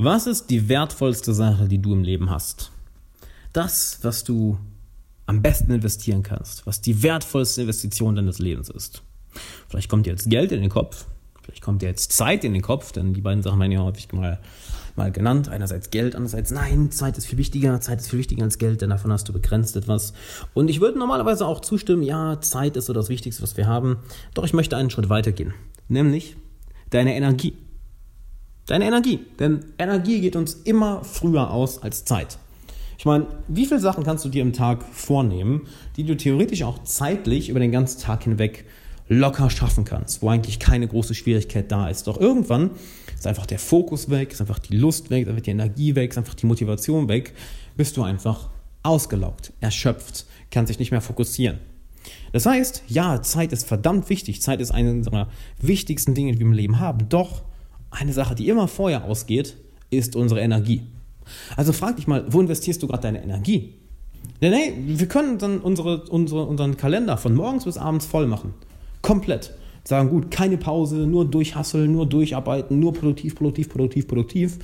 Was ist die wertvollste Sache, die du im Leben hast? Das, was du am besten investieren kannst, was die wertvollste Investition deines Lebens ist. Vielleicht kommt dir jetzt Geld in den Kopf, vielleicht kommt dir jetzt Zeit in den Kopf, denn die beiden Sachen werden ja häufig mal, mal genannt. Einerseits Geld, andererseits nein, Zeit ist viel wichtiger, Zeit ist viel wichtiger als Geld, denn davon hast du begrenzt etwas. Und ich würde normalerweise auch zustimmen, ja, Zeit ist so das Wichtigste, was wir haben. Doch ich möchte einen Schritt weitergehen, nämlich deine Energie. Deine Energie, denn Energie geht uns immer früher aus als Zeit. Ich meine, wie viele Sachen kannst du dir im Tag vornehmen, die du theoretisch auch zeitlich über den ganzen Tag hinweg locker schaffen kannst, wo eigentlich keine große Schwierigkeit da ist. Doch irgendwann ist einfach der Fokus weg, ist einfach die Lust weg, ist einfach die Energie weg, ist einfach die Motivation weg, bist du einfach ausgelaugt, erschöpft, kannst dich nicht mehr fokussieren. Das heißt, ja, Zeit ist verdammt wichtig. Zeit ist eine unserer wichtigsten Dinge, die wir im Leben haben. Doch eine Sache, die immer vorher ausgeht, ist unsere Energie. Also frag dich mal, wo investierst du gerade deine Energie? Denn hey, wir können dann unsere, unsere, unseren Kalender von morgens bis abends voll machen. Komplett. Sagen, gut, keine Pause, nur durchhasseln, nur durcharbeiten, nur produktiv, produktiv, produktiv, produktiv.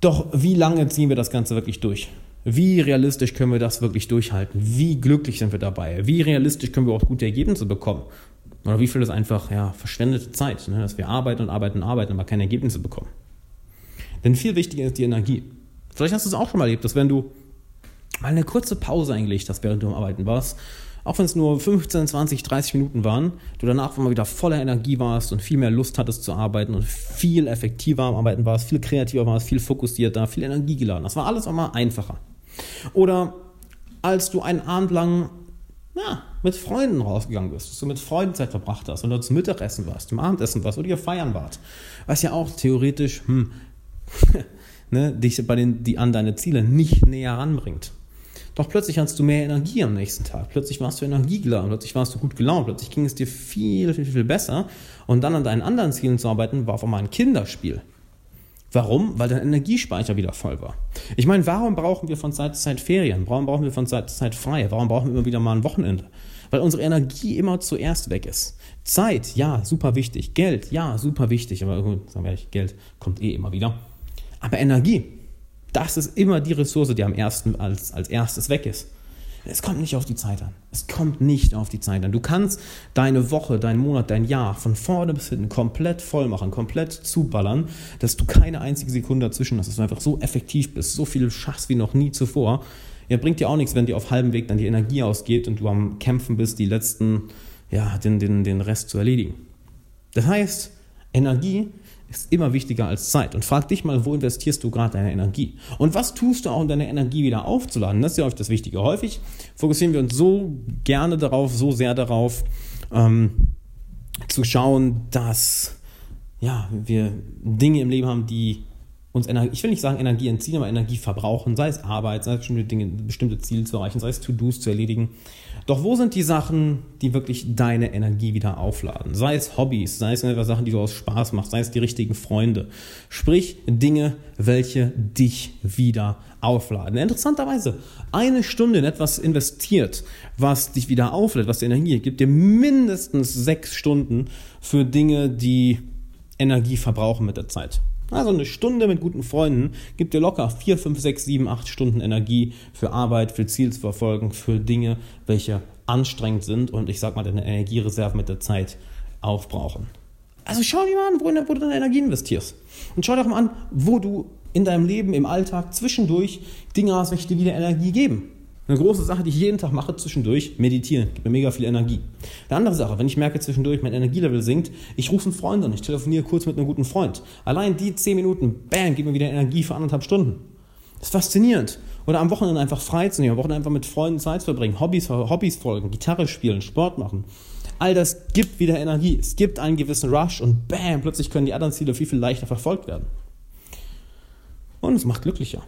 Doch wie lange ziehen wir das Ganze wirklich durch? Wie realistisch können wir das wirklich durchhalten? Wie glücklich sind wir dabei? Wie realistisch können wir auch gute Ergebnisse bekommen? Oder wie viel ist einfach ja, verschwendete Zeit, ne? dass wir arbeiten und arbeiten und arbeiten, aber keine Ergebnisse bekommen? Denn viel wichtiger ist die Energie. Vielleicht hast du es auch schon mal erlebt, dass wenn du mal eine kurze Pause eingelegt hast, während du am Arbeiten warst, auch wenn es nur 15, 20, 30 Minuten waren, du danach mal wieder voller Energie warst und viel mehr Lust hattest zu arbeiten und viel effektiver am Arbeiten warst, viel kreativer warst, viel fokussierter, viel Energie geladen. Das war alles auch mal einfacher. Oder als du einen Abend lang ja, mit Freunden rausgegangen bist, dass du mit Freunden Zeit verbracht hast oder zum Mittagessen warst, zum Abendessen warst oder ihr feiern wart, was ja auch theoretisch hm, ne, dich bei den, die an deine Ziele nicht näher ranbringt. Doch plötzlich hattest du mehr Energie am nächsten Tag. Plötzlich warst du energiegeladen, plötzlich warst du gut gelaunt, plötzlich ging es dir viel, viel, viel besser. Und dann an deinen anderen Zielen zu arbeiten, war auf einmal ein Kinderspiel. Warum? Weil dein Energiespeicher wieder voll war. Ich meine, warum brauchen wir von Zeit zu Zeit Ferien? Warum brauchen wir von Zeit zu Zeit frei? Warum brauchen wir immer wieder mal ein Wochenende? Weil unsere Energie immer zuerst weg ist. Zeit, ja, super wichtig. Geld, ja, super wichtig. Aber sagen wir ehrlich, Geld kommt eh immer wieder. Aber Energie, das ist immer die Ressource, die am ersten als, als erstes weg ist. Es kommt nicht auf die Zeit an. Es kommt nicht auf die Zeit an. Du kannst deine Woche, deinen Monat, dein Jahr von vorne bis hinten komplett voll machen, komplett zuballern, dass du keine einzige Sekunde dazwischen hast, dass du einfach so effektiv bist, so viel schaffst wie noch nie zuvor. Ja, bringt dir auch nichts, wenn dir auf halbem Weg dann die Energie ausgeht und du am Kämpfen bist, die letzten, ja, den, den, den Rest zu erledigen. Das heißt, Energie ist immer wichtiger als Zeit. Und frag dich mal, wo investierst du gerade deine Energie? Und was tust du auch, um deine Energie wieder aufzuladen? Das ist ja häufig das Wichtige. Häufig fokussieren wir uns so gerne darauf, so sehr darauf, ähm, zu schauen, dass ja, wir Dinge im Leben haben, die uns Energie, ich will nicht sagen Energie entziehen, aber Energie verbrauchen, sei es Arbeit, sei es bestimmte Dinge, bestimmte Ziele zu erreichen, sei es To-Dos zu erledigen. Doch wo sind die Sachen, die wirklich deine Energie wieder aufladen? Sei es Hobbys, sei es Sachen, die du aus Spaß machst, sei es die richtigen Freunde. Sprich Dinge, welche dich wieder aufladen. Interessanterweise, eine Stunde in etwas investiert, was dich wieder auflädt, was dir Energie gibt, dir mindestens sechs Stunden für Dinge, die Energie verbrauchen mit der Zeit. Also eine Stunde mit guten Freunden gibt dir locker 4, 5, 6, 7, 8 Stunden Energie für Arbeit, für Ziel zu verfolgen, für Dinge, welche anstrengend sind und ich sag mal, deine Energiereserve mit der Zeit aufbrauchen. Also schau dir mal an, wo, wo du deine Energie investierst. Und schau dir auch mal an, wo du in deinem Leben, im Alltag zwischendurch Dinge hast, welche dir wieder Energie geben. Eine große Sache, die ich jeden Tag mache zwischendurch, meditieren, gibt mir mega viel Energie. Eine andere Sache, wenn ich merke zwischendurch, mein Energielevel sinkt, ich rufe einen Freund an, ich telefoniere kurz mit einem guten Freund. Allein die 10 Minuten, bam, gibt mir wieder Energie für anderthalb Stunden. Das ist faszinierend. Oder am Wochenende einfach frei zu nehmen, am Wochenende einfach mit Freunden Zeit zu verbringen, Hobbys, Hobbys folgen, Gitarre spielen, Sport machen. All das gibt wieder Energie. Es gibt einen gewissen Rush und bam, plötzlich können die anderen Ziele viel, viel leichter verfolgt werden. Und es macht glücklicher.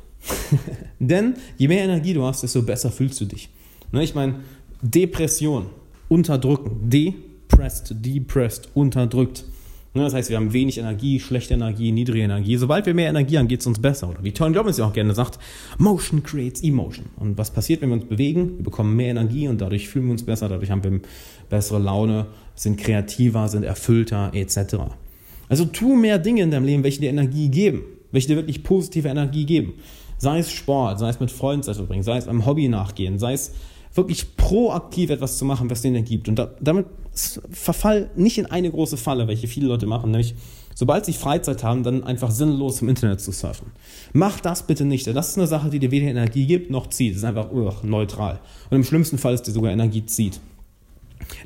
Denn je mehr Energie du hast, desto besser fühlst du dich. Ne, ich meine, Depression, unterdrücken, depressed, depressed, unterdrückt. Ne, das heißt, wir haben wenig Energie, schlechte Energie, niedrige Energie. Sobald wir mehr Energie haben, geht es uns besser. Oder wie Tony Robbins ja auch gerne sagt, Motion creates Emotion. Und was passiert, wenn wir uns bewegen? Wir bekommen mehr Energie und dadurch fühlen wir uns besser, dadurch haben wir bessere Laune, sind kreativer, sind erfüllter etc. Also tu mehr Dinge in deinem Leben, welche dir Energie geben. welche dir wirklich positive Energie geben. Sei es Sport, sei es mit Freunden Zeit verbringen, sei es einem Hobby nachgehen, sei es wirklich proaktiv etwas zu machen, was dir Energie gibt. Und da, damit verfall nicht in eine große Falle, welche viele Leute machen, nämlich sobald sie Freizeit haben, dann einfach sinnlos im Internet zu surfen. Mach das bitte nicht. Das ist eine Sache, die dir weder Energie gibt noch zieht. Das ist einfach uh, neutral. Und im schlimmsten Fall ist dir sogar Energie zieht.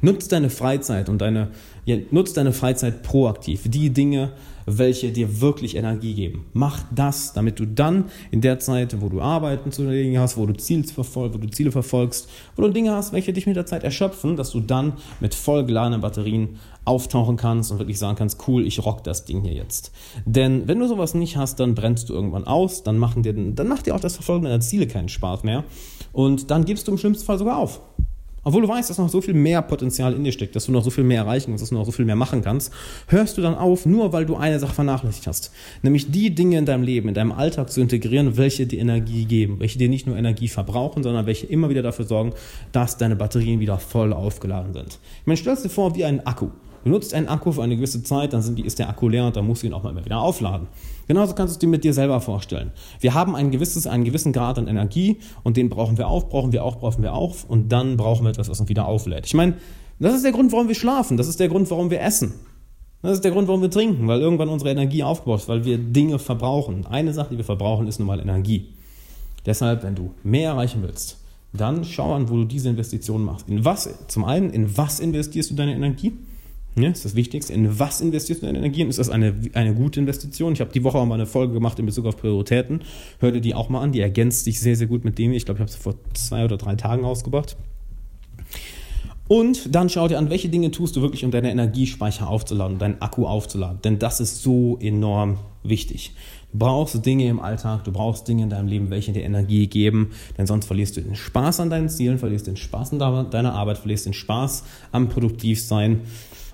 Nutz deine Freizeit und deine, ja, nutz deine Freizeit proaktiv. Die Dinge, welche dir wirklich Energie geben. Mach das, damit du dann in der Zeit, wo du Arbeiten zu erledigen hast, wo du, Ziele verfolgst, wo du Ziele verfolgst, wo du Dinge hast, welche dich mit der Zeit erschöpfen, dass du dann mit vollgeladenen Batterien auftauchen kannst und wirklich sagen kannst, cool, ich rock das Ding hier jetzt. Denn wenn du sowas nicht hast, dann brennst du irgendwann aus, dann, machen dir, dann macht dir auch das Verfolgen deiner Ziele keinen Spaß mehr und dann gibst du im schlimmsten Fall sogar auf. Obwohl du weißt, dass noch so viel mehr Potenzial in dir steckt, dass du noch so viel mehr erreichen kannst, dass du noch so viel mehr machen kannst, hörst du dann auf, nur weil du eine Sache vernachlässigt hast. Nämlich die Dinge in deinem Leben, in deinem Alltag zu integrieren, welche dir Energie geben, welche dir nicht nur Energie verbrauchen, sondern welche immer wieder dafür sorgen, dass deine Batterien wieder voll aufgeladen sind. Ich meine, stell dir vor wie ein Akku. Du nutzt einen Akku für eine gewisse Zeit, dann die, ist der Akku leer und dann musst du ihn auch mal wieder aufladen. Genauso kannst du es dir mit dir selber vorstellen. Wir haben ein gewisses, einen gewissen Grad an Energie und den brauchen wir auf, brauchen wir auch, brauchen wir auf und dann brauchen wir etwas, was uns wieder auflädt. Ich meine, das ist der Grund, warum wir schlafen, das ist der Grund, warum wir essen. Das ist der Grund, warum wir trinken, weil irgendwann unsere Energie aufgebaut ist, weil wir Dinge verbrauchen. Eine Sache, die wir verbrauchen, ist nun mal Energie. Deshalb, wenn du mehr erreichen willst, dann schau an, wo du diese Investitionen machst. In was? Zum einen, in was investierst du deine Energie? Ja, ist das Wichtigste. In was investierst du deine Energien? Ist das eine, eine gute Investition? Ich habe die Woche auch mal eine Folge gemacht in Bezug auf Prioritäten. Hör dir die auch mal an. Die ergänzt sich sehr, sehr gut mit dem. Ich glaube, ich habe sie vor zwei oder drei Tagen ausgebracht. Und dann schau dir an, welche Dinge tust du wirklich, um deine Energiespeicher aufzuladen, deinen Akku aufzuladen. Denn das ist so enorm wichtig. Du brauchst Dinge im Alltag, du brauchst Dinge in deinem Leben, welche dir Energie geben, denn sonst verlierst du den Spaß an deinen Zielen, verlierst den Spaß an deiner Arbeit, verlierst den Spaß am Produktivsein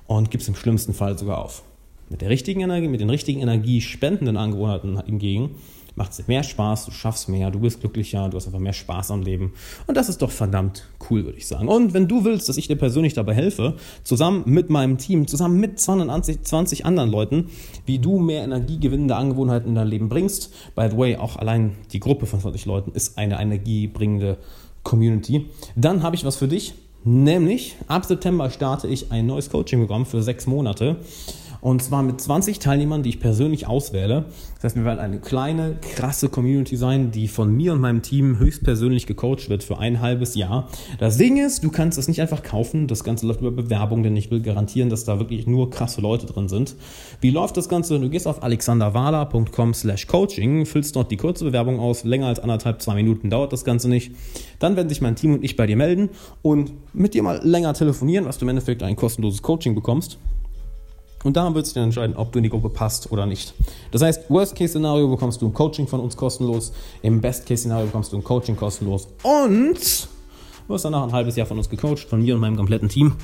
und gibst im schlimmsten Fall sogar auf. Mit der richtigen Energie, mit den richtigen energiespendenden Angewohnheiten hingegen macht es mehr Spaß, du schaffst mehr, du bist glücklicher, du hast einfach mehr Spaß am Leben. Und das ist doch verdammt cool, würde ich sagen. Und wenn du willst, dass ich dir persönlich dabei helfe, zusammen mit meinem Team, zusammen mit 20, 20 anderen Leuten, wie du mehr energiegewinnende Angewohnheiten in dein Leben bringst, by the way, auch allein die Gruppe von 20 Leuten ist eine energiebringende Community, dann habe ich was für dich. Nämlich ab September starte ich ein neues Coaching-Programm für sechs Monate. Und zwar mit 20 Teilnehmern, die ich persönlich auswähle. Das heißt, wir werden eine kleine, krasse Community sein, die von mir und meinem Team höchstpersönlich gecoacht wird für ein halbes Jahr. Das Ding ist, du kannst das nicht einfach kaufen. Das Ganze läuft über Bewerbung, denn ich will garantieren, dass da wirklich nur krasse Leute drin sind. Wie läuft das Ganze? Du gehst auf alexanderwala.com slash coaching, füllst dort die kurze Bewerbung aus. Länger als anderthalb, zwei Minuten dauert das Ganze nicht. Dann werden sich mein Team und ich bei dir melden und mit dir mal länger telefonieren, was du im Endeffekt ein kostenloses Coaching bekommst. Und da wird sich dann entscheiden, ob du in die Gruppe passt oder nicht. Das heißt, Worst-Case-Szenario bekommst du ein Coaching von uns kostenlos. Im Best-Case-Szenario bekommst du ein Coaching kostenlos. Und du wirst danach ein halbes Jahr von uns gecoacht, von mir und meinem kompletten Team.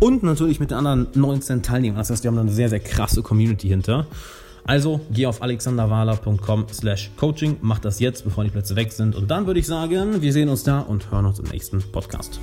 Und natürlich mit den anderen 19 Teilnehmern. Das heißt, wir haben eine sehr, sehr krasse Community hinter. Also geh auf alexanderwahler.com slash coaching, mach das jetzt, bevor die Plätze weg sind. Und dann würde ich sagen, wir sehen uns da und hören uns im nächsten Podcast.